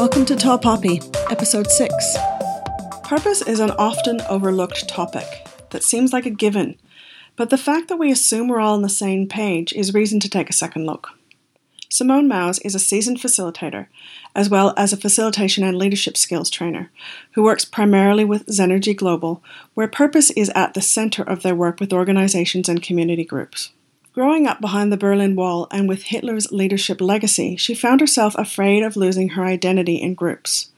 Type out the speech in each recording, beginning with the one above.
Welcome to Tall Poppy, Episode 6. Purpose is an often overlooked topic that seems like a given, but the fact that we assume we're all on the same page is reason to take a second look. Simone Maus is a seasoned facilitator, as well as a facilitation and leadership skills trainer, who works primarily with Zenergy Global, where purpose is at the center of their work with organizations and community groups. Growing up behind the Berlin Wall and with Hitler's leadership legacy, she found herself afraid of losing her identity in groups.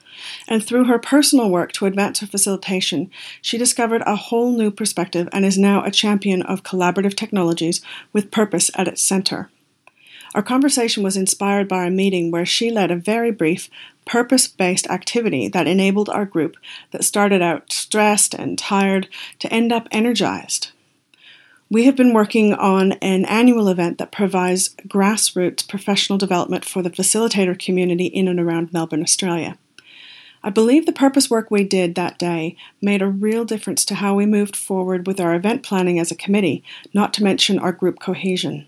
And through her personal work to advance her facilitation, she discovered a whole new perspective and is now a champion of collaborative technologies with purpose at its center. Our conversation was inspired by a meeting where she led a very brief, purpose based activity that enabled our group that started out stressed and tired to end up energized. We have been working on an annual event that provides grassroots professional development for the facilitator community in and around Melbourne, Australia. I believe the purpose work we did that day made a real difference to how we moved forward with our event planning as a committee, not to mention our group cohesion.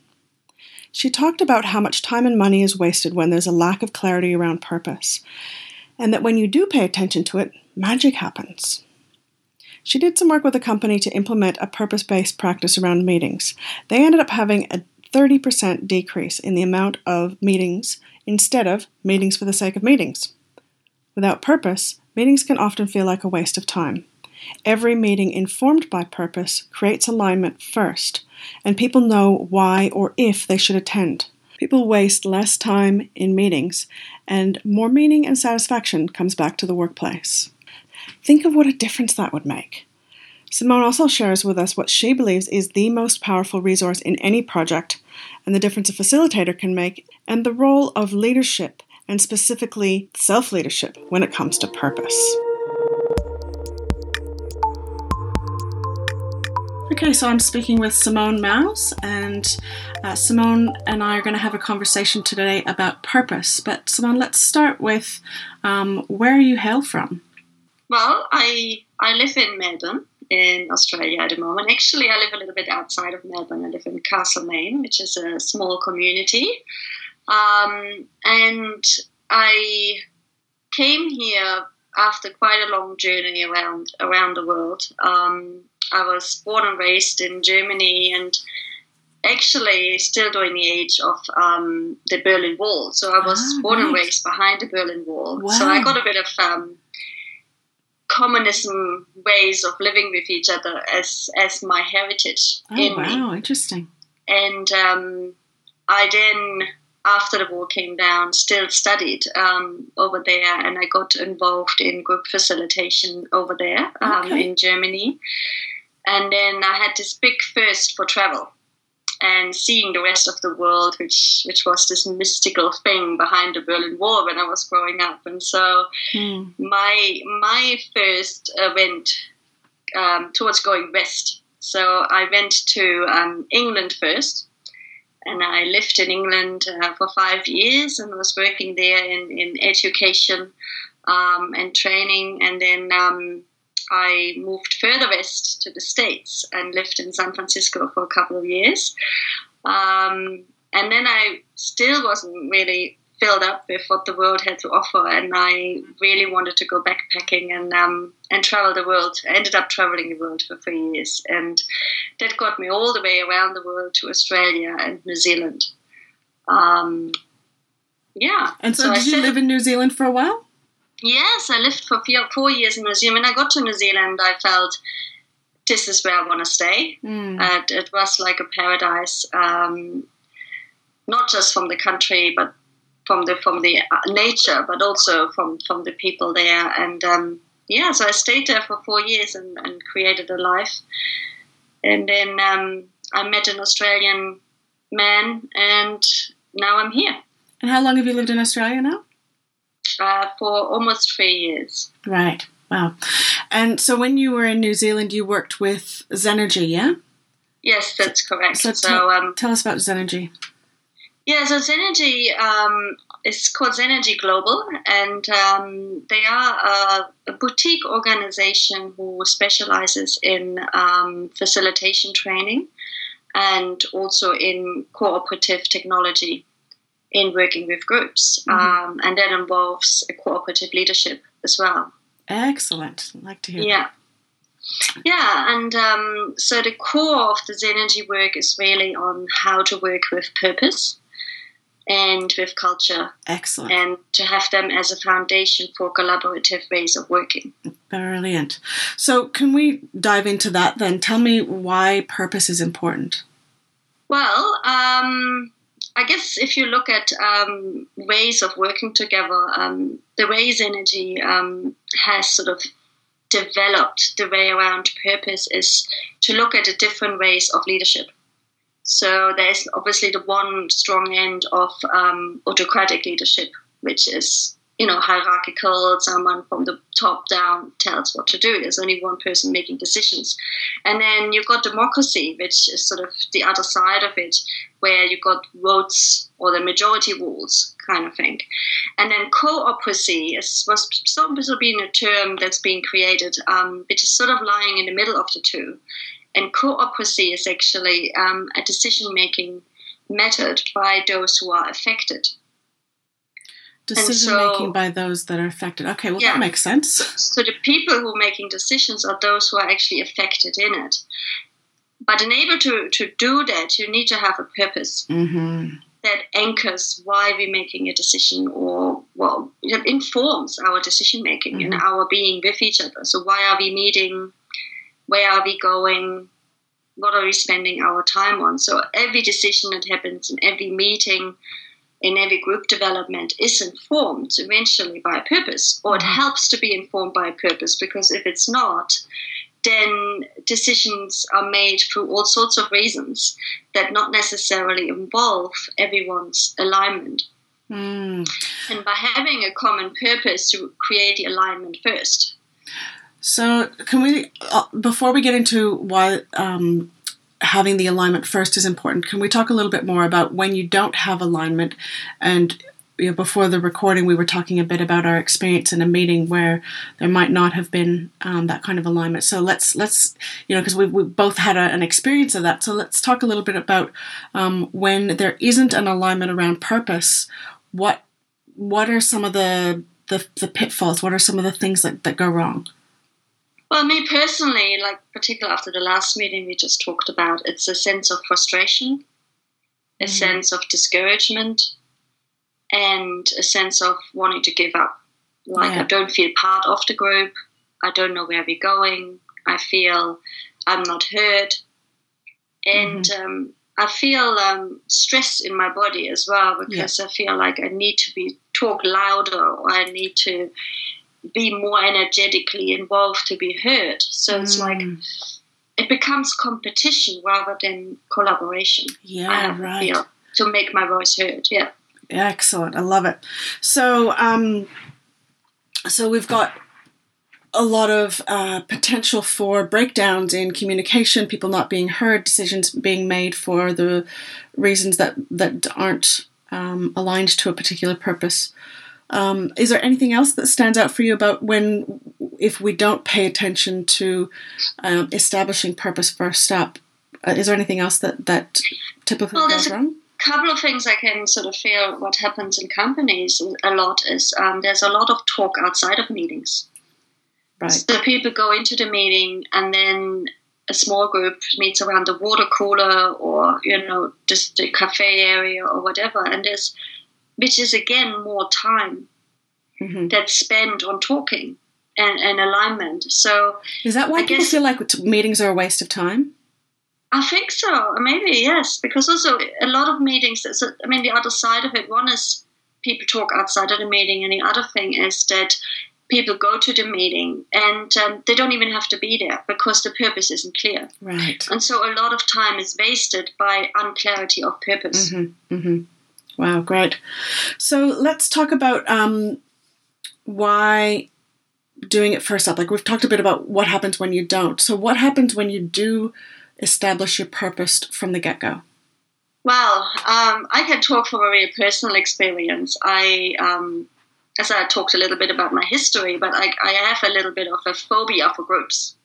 She talked about how much time and money is wasted when there's a lack of clarity around purpose, and that when you do pay attention to it, magic happens. She did some work with a company to implement a purpose based practice around meetings. They ended up having a 30% decrease in the amount of meetings instead of meetings for the sake of meetings. Without purpose, meetings can often feel like a waste of time. Every meeting informed by purpose creates alignment first, and people know why or if they should attend. People waste less time in meetings, and more meaning and satisfaction comes back to the workplace. Think of what a difference that would make. Simone also shares with us what she believes is the most powerful resource in any project and the difference a facilitator can make, and the role of leadership and specifically self leadership when it comes to purpose. Okay, so I'm speaking with Simone Maus, and uh, Simone and I are going to have a conversation today about purpose. But Simone, let's start with um, where you hail from. Well, I I live in Melbourne in Australia at the moment. Actually, I live a little bit outside of Melbourne. I live in Castlemaine, which is a small community, um, and I came here after quite a long journey around around the world. Um, I was born and raised in Germany, and actually still during the age of um, the Berlin Wall. So I was ah, born right. and raised behind the Berlin Wall. Wow. So I got a bit of um, communism ways of living with each other as as my heritage. Oh in wow, me. interesting. And um, I then, after the war came down, still studied um, over there, and I got involved in group facilitation over there um, okay. in Germany. And then I had this big thirst for travel and seeing the rest of the world, which which was this mystical thing behind the Berlin Wall when I was growing up. And so mm. my my first uh, went um, towards going west. So I went to um, England first, and I lived in England uh, for five years and was working there in, in education um, and training, and then um, I moved further west to the States and lived in San Francisco for a couple of years. Um, and then I still wasn't really filled up with what the world had to offer, and I really wanted to go backpacking and um, and travel the world. I ended up traveling the world for three years, and that got me all the way around the world to Australia and New Zealand. Um, yeah. And so, so did I you live in New Zealand for a while? Yes, I lived for four years in New Zealand. When I got to New Zealand, I felt this is where I want to stay. Mm. Uh, it was like a paradise, um, not just from the country, but from the from the uh, nature, but also from from the people there. And um, yeah, so I stayed there for four years and, and created a life. And then um, I met an Australian man, and now I'm here. And how long have you lived in Australia now? Uh, for almost three years. Right. Wow. And so when you were in New Zealand, you worked with Zenergy, yeah? Yes, that's correct. So, so tell, um, tell us about Zenergy. Yeah, so Zenergy um, is called Zenergy Global, and um, they are a, a, boutique organization who specializes in um, facilitation training and also in cooperative technology in working with groups, mm-hmm. um, and that involves a cooperative leadership as well. Excellent. I'd like to hear. Yeah. That. Yeah, and um, so the core of the Zenergy work is really on how to work with purpose and with culture. Excellent. And to have them as a foundation for collaborative ways of working. Brilliant. So, can we dive into that then? Tell me why purpose is important. Well, um, I guess if you look at um, ways of working together, um, the Zenergy um, has sort of developed the way around purpose is to look at the different ways of leadership. So there's obviously the one strong end of um, autocratic leadership, which is you know hierarchical. Someone from the top down tells what to do. There's only one person making decisions, and then you've got democracy, which is sort of the other side of it, where you've got votes or the majority rules kind of thing, and then cooperacy is was sort of being a term that's being created, um, which is sort of lying in the middle of the two and cooperacy is actually um, a decision making method by those who are affected. Decision so, making by those that are affected. Okay, well, yeah. that makes sense. So the people who are making decisions are those who are actually affected in it. But in order to, to do that, you need to have a purpose mm-hmm. that anchors why we're making a decision or, well, it informs our decision making mm-hmm. and our being with each other. So, why are we meeting? where are we going, what are we spending our time on. So every decision that happens in every meeting, in every group development is informed eventually by a purpose, or it mm-hmm. helps to be informed by a purpose because if it's not, then decisions are made through all sorts of reasons that not necessarily involve everyone's alignment. Mm. And by having a common purpose, you create the alignment first. So, can we, uh, before we get into why um, having the alignment first is important, can we talk a little bit more about when you don't have alignment? And you know, before the recording, we were talking a bit about our experience in a meeting where there might not have been um, that kind of alignment. So let's let's you know because we we both had a, an experience of that. So let's talk a little bit about um, when there isn't an alignment around purpose. What what are some of the the, the pitfalls? What are some of the things that, that go wrong? Well, me personally, like particularly after the last meeting we just talked about, it's a sense of frustration, a mm-hmm. sense of discouragement, and a sense of wanting to give up. Like yeah. I don't feel part of the group. I don't know where we're going. I feel I'm not heard, and mm-hmm. um, I feel um, stress in my body as well because yeah. I feel like I need to be talk louder or I need to be more energetically involved to be heard. So it's like mm. it becomes competition rather than collaboration. Yeah, right. Feel, to make my voice heard. Yeah. Excellent. I love it. So, um, so we've got a lot of uh, potential for breakdowns in communication, people not being heard, decisions being made for the reasons that that aren't um, aligned to a particular purpose. Um, is there anything else that stands out for you about when, if we don't pay attention to um, establishing purpose first up? Uh, is there anything else that that typically well, goes wrong? A couple of things I can sort of feel what happens in companies a lot is um, there's a lot of talk outside of meetings. Right. So people go into the meeting and then a small group meets around the water cooler or you know just the cafe area or whatever, and there's which is again more time mm-hmm. that's spent on talking and, and, alignment. So is that why I people guess, feel like meetings are a waste of time? I think so. Maybe yes, because also a lot of meetings. I mean, the other side of it. One is people talk outside of the meeting, and the other thing is that people go to the meeting and um, they don't even have to be there because the purpose isn't clear. Right. And so a lot of time is wasted by unclarity of purpose. Mm-hmm. Mm-hmm. Wow, great. So let's talk about um, why doing it first up. Like we've talked a bit about what happens when you don't. So, what happens when you do establish your purpose from the get go? Well, um, I can talk from a very personal experience. I, um, as I talked a little bit about my history, but I, I have a little bit of a phobia for groups.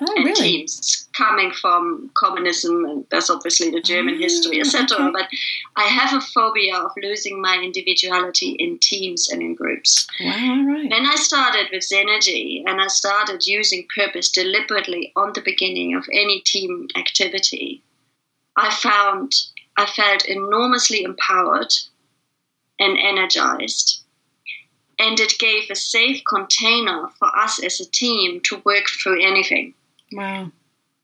Oh, and really? teams coming from communism and there's obviously the German ah, history, etc. Okay. But I have a phobia of losing my individuality in teams and in groups. Wow, right. When I started with Zenergy and I started using purpose deliberately on the beginning of any team activity, I found I felt enormously empowered and energized. And it gave a safe container for us as a team to work through anything. Wow.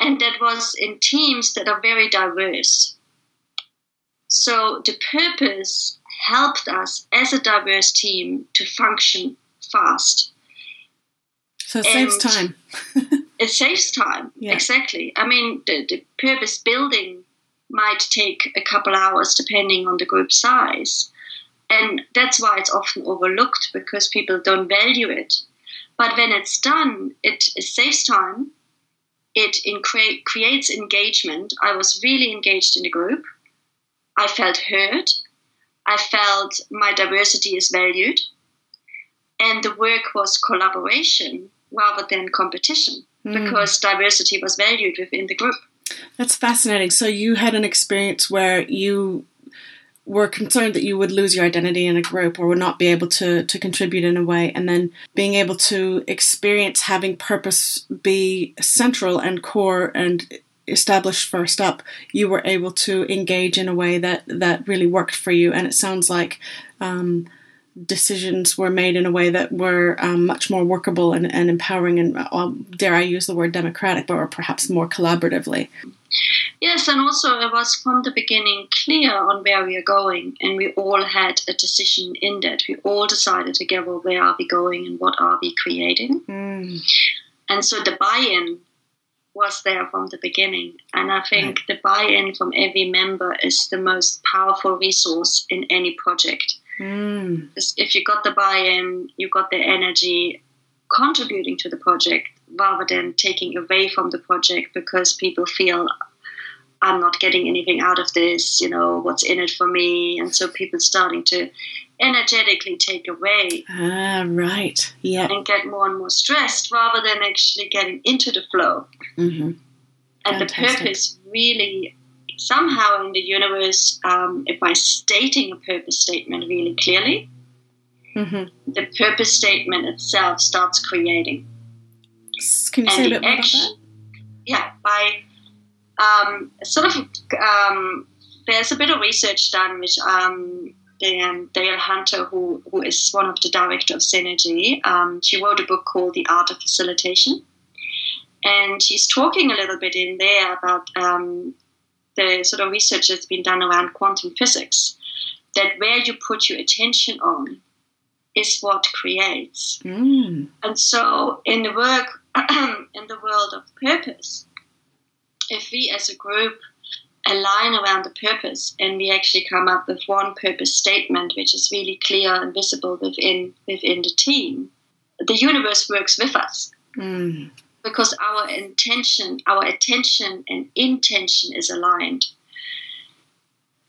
And that was in teams that are very diverse. So the purpose helped us as a diverse team to function fast. So it saves time. It saves time. Yeah. Exactly. I mean, the, the purpose building might take a couple hours depending on the group size. And that's why it's often overlooked because people don't value it. But when it's done, it, it saves time. It in crea- creates engagement. I was really engaged in the group. I felt heard. I felt my diversity is valued. And the work was collaboration rather than competition Mm. because diversity was valued within the group. That's fascinating. So you had an experience where you were concerned that you would lose your identity in a group or would not be able to to contribute in a way. And then being able to experience having purpose be central and core and established first up you were able to engage in a way that that really worked for you. And it sounds like um, decisions were made in a way that were um, much more workable and, and empowering and uh, dare I use the word democratic but or perhaps more collaboratively Yes, and also it was from the beginning clear on where we are going, and we all had a decision in that. We all decided together where are we going and what are we creating. Mm. And so the buy in was there from the beginning. And I think the buy in from every member is the most powerful resource in any project. Mm. If you got the buy in, you got the energy contributing to the project rather than taking away from the project because people feel I'm not getting anything out of this, you know, what's in it for me? And so people starting to energetically take away Ah, right. Yeah. and get more and more stressed rather than actually getting into the flow. hmm And the purpose really, somehow in the universe, um, if by stating a purpose statement really clearly, hmm the purpose statement itself starts creating. Can you say a And bit more about that? Yeah, by um, sort of, um, there's a bit of research done which um, um, Dale Hunter, who, who is one of the director of Zenergy, um, she wrote a book called The Art of Facilitation. And she's talking a little bit in there about um, the sort of research that's been done around quantum physics, that where you put your attention on is what creates. Mm. And so, in the work, in the world of purpose, if we as a group align around the purpose and we actually come up with one purpose statement which is really clear and visible within within the team, the universe works with us Mm. Because our intention, our attention and intention is aligned.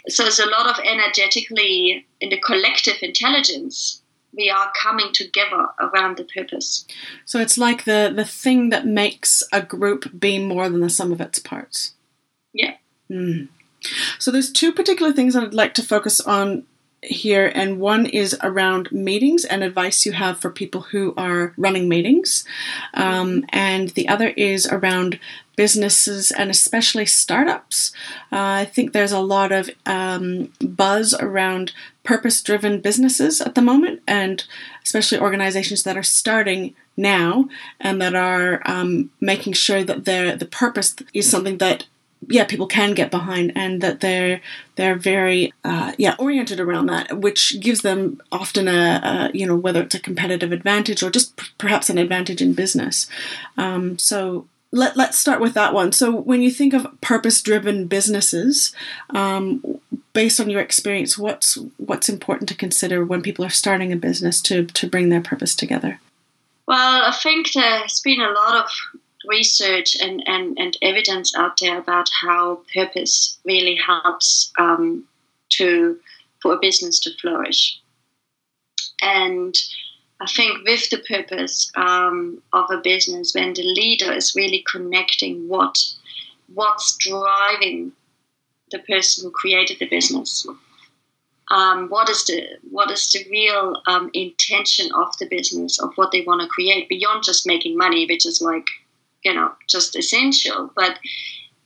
So there's a lot of energetically in the collective intelligence. We are coming together around the purpose. So it's like the the thing that makes a group be more than the sum of its parts. Yeah. Mm. So there's two particular things I'd like to focus on here, and one is around meetings and advice you have for people who are running meetings, um, and the other is around businesses and especially startups. Uh, I think there's a lot of um, buzz around purpose driven businesses at the moment, and especially organizations that are starting now and that are um, making sure that the purpose is something that yeah people can get behind and that they're they're very uh, yeah oriented around that which gives them often a, a you know whether it's a competitive advantage or just p- perhaps an advantage in business. Um, so let, let's start with that one. So when you think of purpose driven businesses um, based on your experience what's what's important to consider when people are starting a business to to bring their purpose together? Well, I think there's been a lot of research and, and, and evidence out there about how purpose really helps um, to for a business to flourish. And I think with the purpose um, of a business, when the leader is really connecting what what's driving the person who created the business, um, what is the what is the real um, intention of the business of what they want to create beyond just making money, which is like you know just essential, but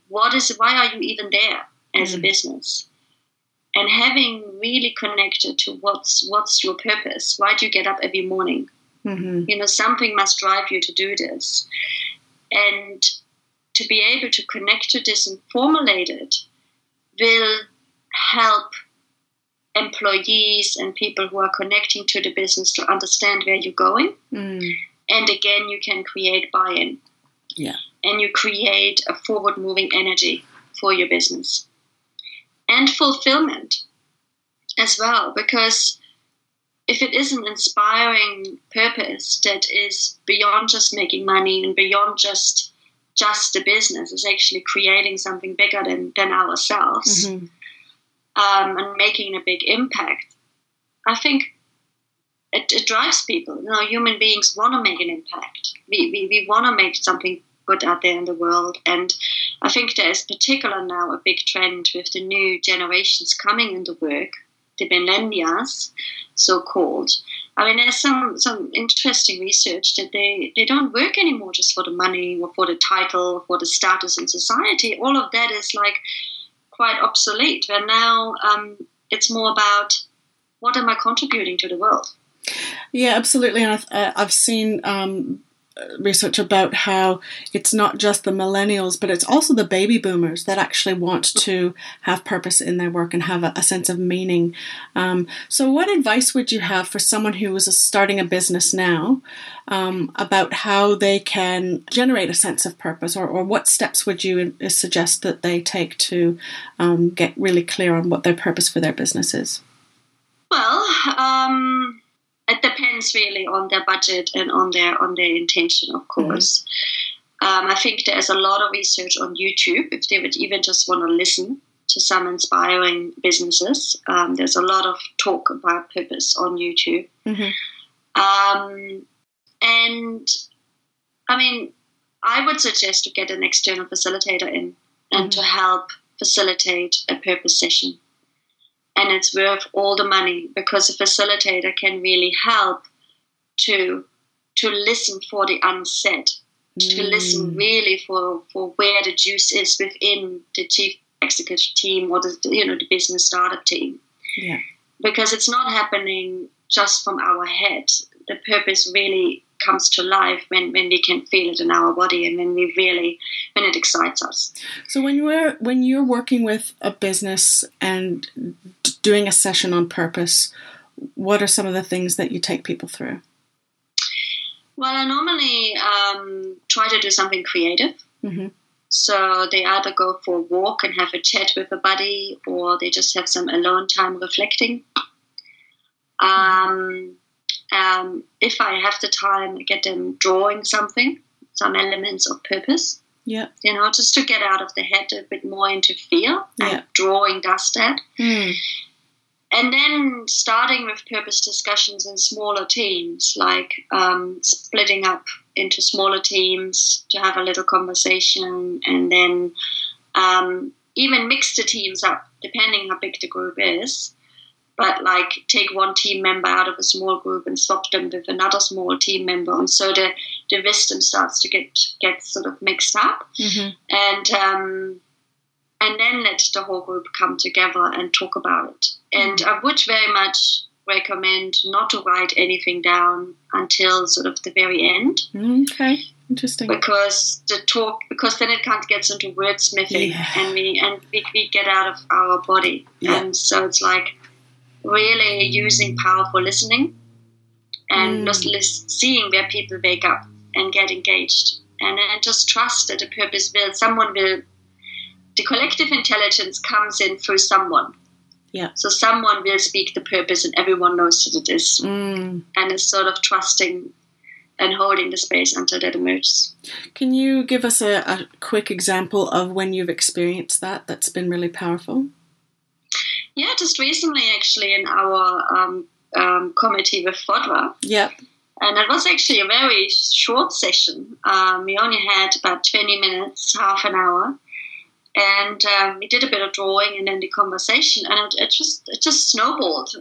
what is why are you even there as mm. a business? and having really connected to what's what's your purpose why do you get up every morning mm-hmm. you know something must drive you to do this and to be able to connect to this and formulate it will help employees and people who are connecting to the business to understand where you're going mm. and again you can create buy-in yeah and you create a forward moving energy for your business and fulfillment as well because if it is an inspiring purpose that is beyond just making money and beyond just just a business is actually creating something bigger than, than ourselves mm-hmm. um, and making a big impact i think it, it, drives people you know human beings want to make an impact we, we, we want to make something good out there in the world. And I think there is particular now a big trend with the new generations coming into work, the millennials, so called. I mean, there's some, some interesting research that they, they don't work anymore just for the money or for the title or for the status in society. All of that is like quite obsolete. Where now um, it's more about what am I contributing to the world? Yeah, absolutely. And I've, uh, I've seen um, research about how it's not just the millennials, but it's also the baby boomers that actually want to have purpose in their work and have a, a sense of meaning. Um, so, what advice would you have for someone who is starting a business now um, about how they can generate a sense of purpose, or, or what steps would you suggest that they take to um, get really clear on what their purpose for their business is? Well, um, depends really on their budget and on their on their intention, of mm-hmm. course. Mm-hmm. Um, I think there's a lot of research on YouTube if they would even just want to listen to some inspiring businesses. Um, there's a lot of talk about purpose on YouTube. Mm-hmm. Um, and I mean, I would suggest to get an external facilitator in and mm-hmm. to help facilitate a purpose session and it's worth all the money because a facilitator can really help to to listen for the unsaid, mm. to listen really for, for where the juice is within the chief executive team or the you know the business startup team. Yeah. Because it's not happening just from our head. The purpose really comes to life when, when we can feel it in our body and when we really when it excites us. So when you're when you're working with a business and doing a session on purpose, what are some of the things that you take people through? Well, I normally um, try to do something creative. Mm-hmm. So they either go for a walk and have a chat with a buddy, or they just have some alone time reflecting. Um, um, if I have the time, I get them drawing something, some elements of purpose. Yeah. You know, just to get out of the head a bit more into feel. Yeah. And drawing does that. Mm. And then starting with purpose discussions in smaller teams, like um, splitting up into smaller teams to have a little conversation, and then um, even mix the teams up depending how big the group is but like take one team member out of a small group and swap them with another small team member, and so the the wisdom starts to get get sort of mixed up, mm-hmm. and um, and then let the whole group come together and talk about it. And mm-hmm. I would very much recommend not to write anything down until sort of the very end. Okay. Interesting. Because the talk, because then it kind of gets into wordsmithing, yeah. and we and we, we get out of our body, yeah. and so it's like really using powerful listening and mm. just seeing where people wake up and get engaged. And then just trust that the purpose will someone will the collective intelligence comes in through someone. Yeah. So someone will speak the purpose and everyone knows that it is. Mm. and is sort of trusting and holding the space until that emerges. Can you give us a, a quick example of when you've experienced that that's been really powerful yeah, just recently, actually, in our um, um, committee with FODWA. Yep. and it was actually a very short session. Um, we only had about 20 minutes, half an hour, and um, we did a bit of drawing and then the conversation, and it, it just it just snowballed.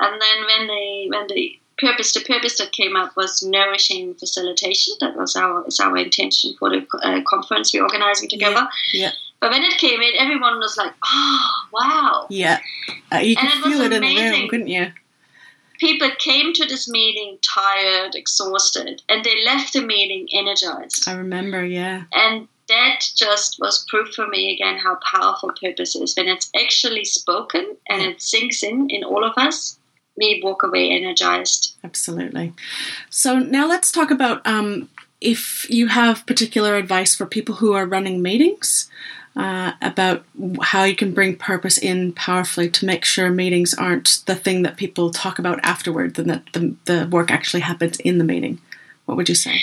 And then when they when the purpose the purpose that came up was nourishing facilitation. That was our is our intention for the uh, conference we're organizing together. Yeah. yeah. But when it came in, everyone was like, "Oh, wow!" Yeah, uh, you could feel it, it in the room, couldn't you? People came to this meeting tired, exhausted, and they left the meeting energized. I remember, yeah. And that just was proof for me again how powerful purpose is when it's actually spoken and it sinks in in all of us we walk away energized. Absolutely. So now let's talk about um, if you have particular advice for people who are running meetings. Uh, about how you can bring purpose in powerfully to make sure meetings aren't the thing that people talk about afterwards and that the, the work actually happens in the meeting. What would you say?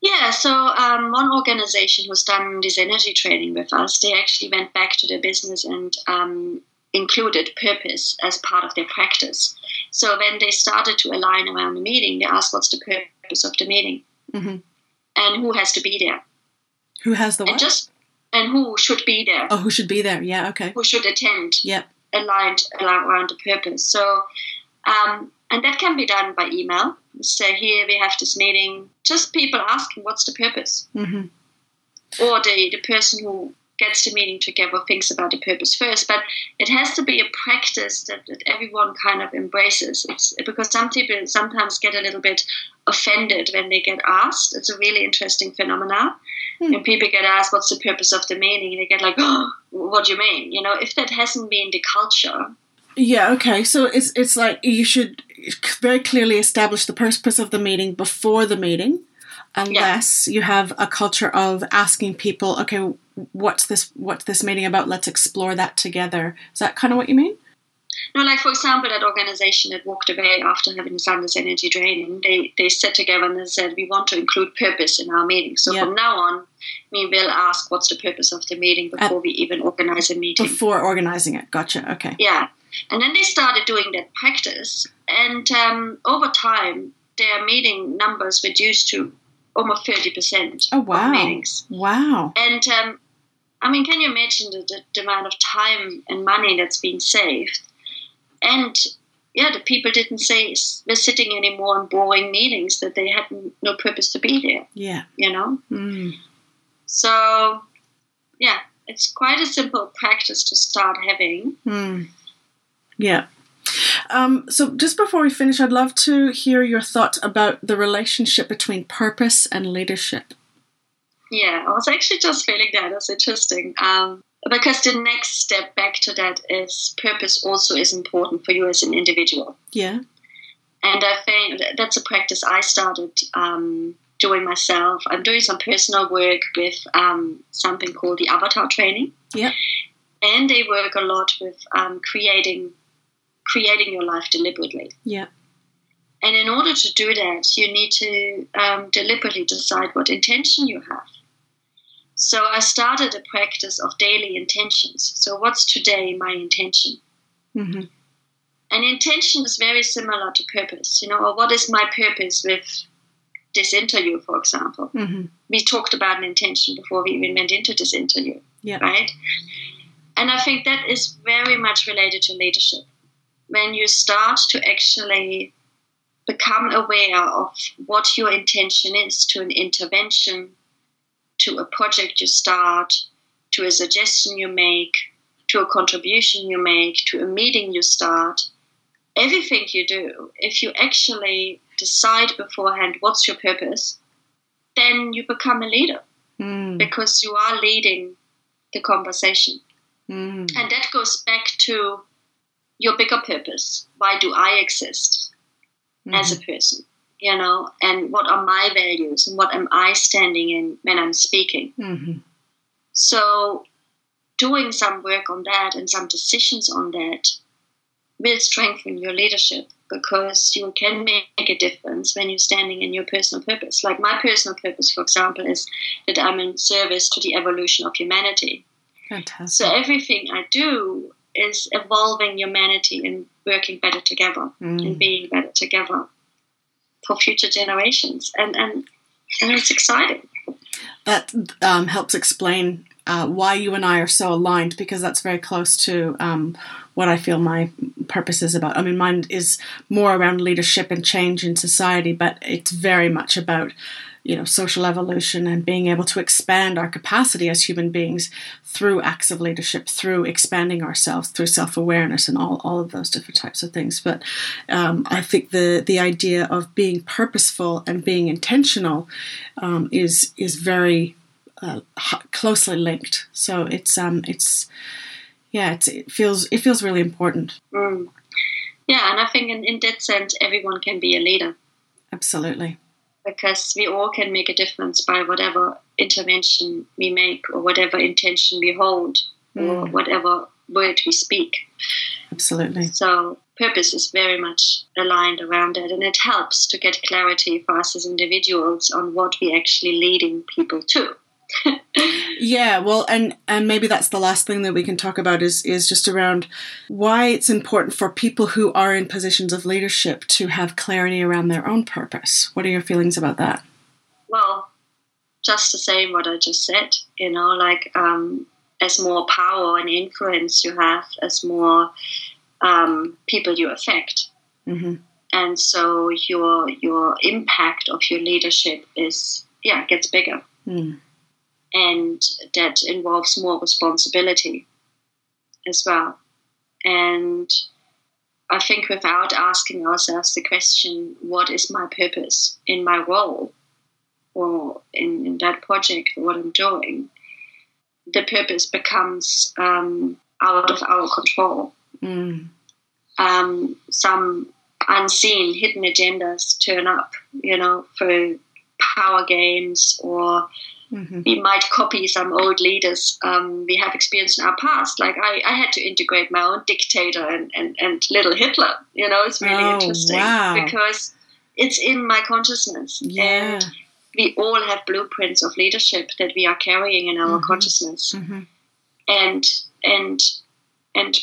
Yeah, so um, one organization who's done this Zenergy training with us, they actually went back to their business and um, included purpose as part of their practice. So when they started to align around the meeting, they asked, "What's the purpose of the meeting?" Mm-hmm. And who has to be there? Who has the what? And just and who should be there? Oh, who should be there? Yeah, okay. Who should attend? Yep. Aligned around the purpose. So, um, and that can be done by email. So here we have this meeting. Just people asking, "What's the purpose?" Mm-hmm. Or the the person who gets the meeting together, thinks about the purpose first. But it has to be a practice that, that everyone kind of embraces. It's because some people sometimes get a little bit offended when they get asked. It's a really interesting phenomenon. Hmm. When people get asked, "What's the purpose of the meeting?" And they get like, "Oh, what do you mean?" You know, if that hasn't been the culture. Yeah. Okay. So it's it's like you should very clearly establish the purpose of the meeting before the meeting unless yeah. you have a culture of asking people, okay, what's this what's this meeting about? Let's explore that together. Is that kind of what you mean? No, like for example, that organization that walked away after having done this Zenergy training, they they sat together and they said we want to include purpose in our meeting. So from now on, we will ask what's the purpose of the meeting before we even organize a meeting. Before organizing it, gotcha. Okay. Yeah, and then they started doing that practice, and um, over time, their meeting numbers reduced to almost 30% oh, wow. meetings. Wow. And um, I mean, can you imagine the, the, the, amount of time and money that's been saved? And yeah, the people didn't say we're sitting anymore in boring meetings that they had no purpose to be there. Yeah. You know? Mm. So, yeah, it's quite a simple practice to start having. Mm. Yeah. Um, so, just before we finish, I'd love to hear your thoughts about the relationship between purpose and leadership. Yeah, I was actually just feeling that. That's interesting. Um, because the next step back to that is purpose also is important for you as an individual. Yeah. And I think that's a practice I started um, doing myself. I'm doing some personal work with um, something called the Avatar Training. Yeah. And they work a lot with um, creating creating your life deliberately. Yeah. And in order to do that, you need to um, deliberately decide what intention you have. So I started a practice of daily intentions. So, what's today my intention? Mm-hmm. And intention is very similar to purpose. You know, or what is my purpose with this interview, for example? Mm-hmm. We talked about an intention before we even went into this interview, yeah. right? And I think that is very much related to leadership when you start to actually become aware of what your intention is to an intervention, to a project you start, to a suggestion you make, to a contribution you make, to a meeting you start, everything you do, if you actually decide beforehand what's your purpose, then you become a leader mm. because you are leading the conversation. Mm. And that goes back to your bigger purpose. Why do I exist mm-hmm. as a mm-hmm. person? You know, and what are my values and what am I standing in when I'm speaking? Mm-hmm. So, doing some work on that and some decisions on that will strengthen your leadership because you can make a difference when you're standing in your personal purpose. Like my personal purpose, for example, is that I'm in service to the evolution of humanity. Fantastic. So everything I do is evolving humanity and working better together mm. and being better together. For future generations, and and and it's exciting. That um, helps explain uh, why you and I are so aligned because that's very close to um, what I feel my purpose is about. I mean, mine is more around leadership and change in society, but it's very much about you know social evolution and being able to expand our capacity as human beings through acts of leadership through expanding ourselves through self-awareness and all, all of those different types of things. But um, i think the the idea of being purposeful and being intentional um, is is very uh, closely linked. So it's um it's yeah it's, it feels it feels really important. Mm. yeah and i think in, in that sense everyone can be a leader. Absolutely because we all can make a difference by whatever intervention we make or whatever intention we hold mm. or whatever word we speak. Absolutely. So purpose is very much aligned around it and it helps to get clarity for us as individuals on what we're actually leading people to yeah, well, and and maybe that's the last thing that we can talk about is is just around why it's important for people who are in positions of leadership to have clarity around their own purpose. What are your feelings about that? Well, just to say what I just said, you know, like um, as more power and influence you have, as more um, people you affect. Mm-hmm. And so your your impact of your leadership is yeah gets bigger. Mm and that involves more responsibility as well. And I think without asking ourselves the question, what is my purpose in my role or in, in that project, what I'm doing, the purpose becomes um, out of our control. Mm. Um, some unseen, hidden agendas turn up, you know, for power games or Mm-hmm. We might copy some old leaders um, we have experienced in our past. Like I, I had to integrate my own dictator and, and, and little Hitler. You know, it's really oh, interesting wow. because it's in my consciousness. Yeah. And we all have blueprints of leadership that we are carrying in our mm-hmm. consciousness. Mm-hmm. And and and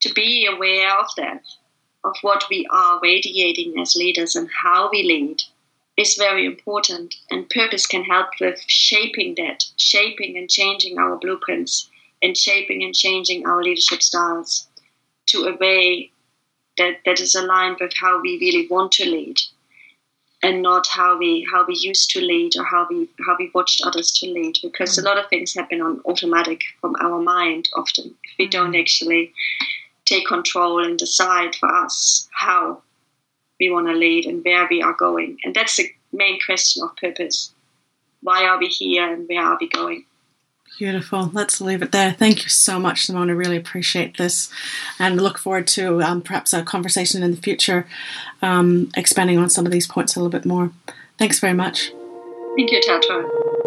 to be aware of that, of what we are radiating as leaders and how we lead is very important, and purpose can help with shaping that, shaping and changing our blueprints, and shaping and changing our leadership styles to a way that, that is aligned with how we really want to lead and not how we how we used to lead or how we how we watched others to lead because mm. a lot of things happen on automatic from our mind often if we mm. don't actually take control and decide for us how we want to lead and where we are going. And that's the main question of purpose. Why are we here and where are we going? Beautiful. Let's leave it there. Thank you so much, Simone. I really appreciate this and look forward to um, perhaps a conversation in the future, um, expanding on some of these points a little bit more. Thanks very much. Thank you, Tathra.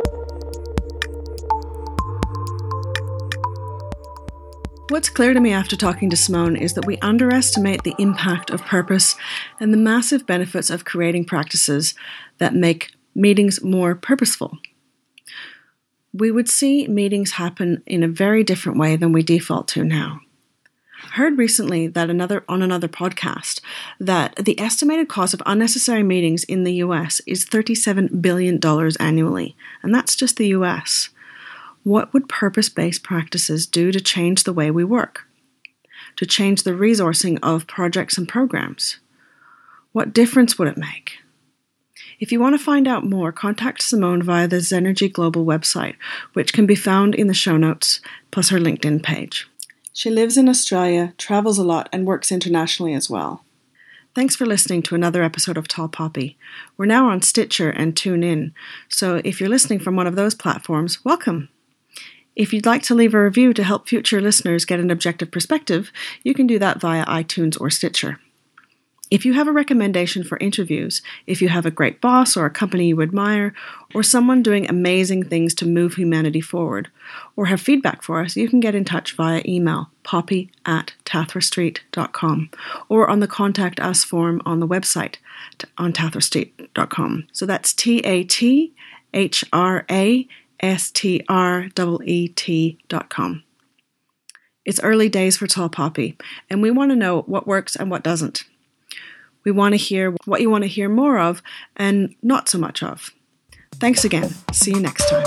What's clear to me after talking to Simone is that we underestimate the impact of purpose and the massive benefits of creating practices that make meetings more purposeful. We would see meetings happen in a very different way than we default to now. Heard recently that another on another podcast that the estimated cost of unnecessary meetings in the US is $37 billion annually, and that's just the US. What would purpose based practices do to change the way we work? To change the resourcing of projects and programs? What difference would it make? If you want to find out more, contact Simone via the Zenergy Global website, which can be found in the show notes, plus her LinkedIn page. She lives in Australia, travels a lot, and works internationally as well. Thanks for listening to another episode of Tall Poppy. We're now on Stitcher and TuneIn, so if you're listening from one of those platforms, welcome. If you'd like to leave a review to help future listeners get an objective perspective, you can do that via iTunes or Stitcher. If you have a recommendation for interviews, if you have a great boss or a company you admire, or someone doing amazing things to move humanity forward, or have feedback for us, you can get in touch via email poppy at tathrastreet.com or on the Contact Us form on the website on tathrastreet.com. So that's T A T H R A S-T-R-E-E-T.com. It's early days for Tall Poppy, and we want to know what works and what doesn't. We want to hear what you want to hear more of and not so much of. Thanks again. See you next time.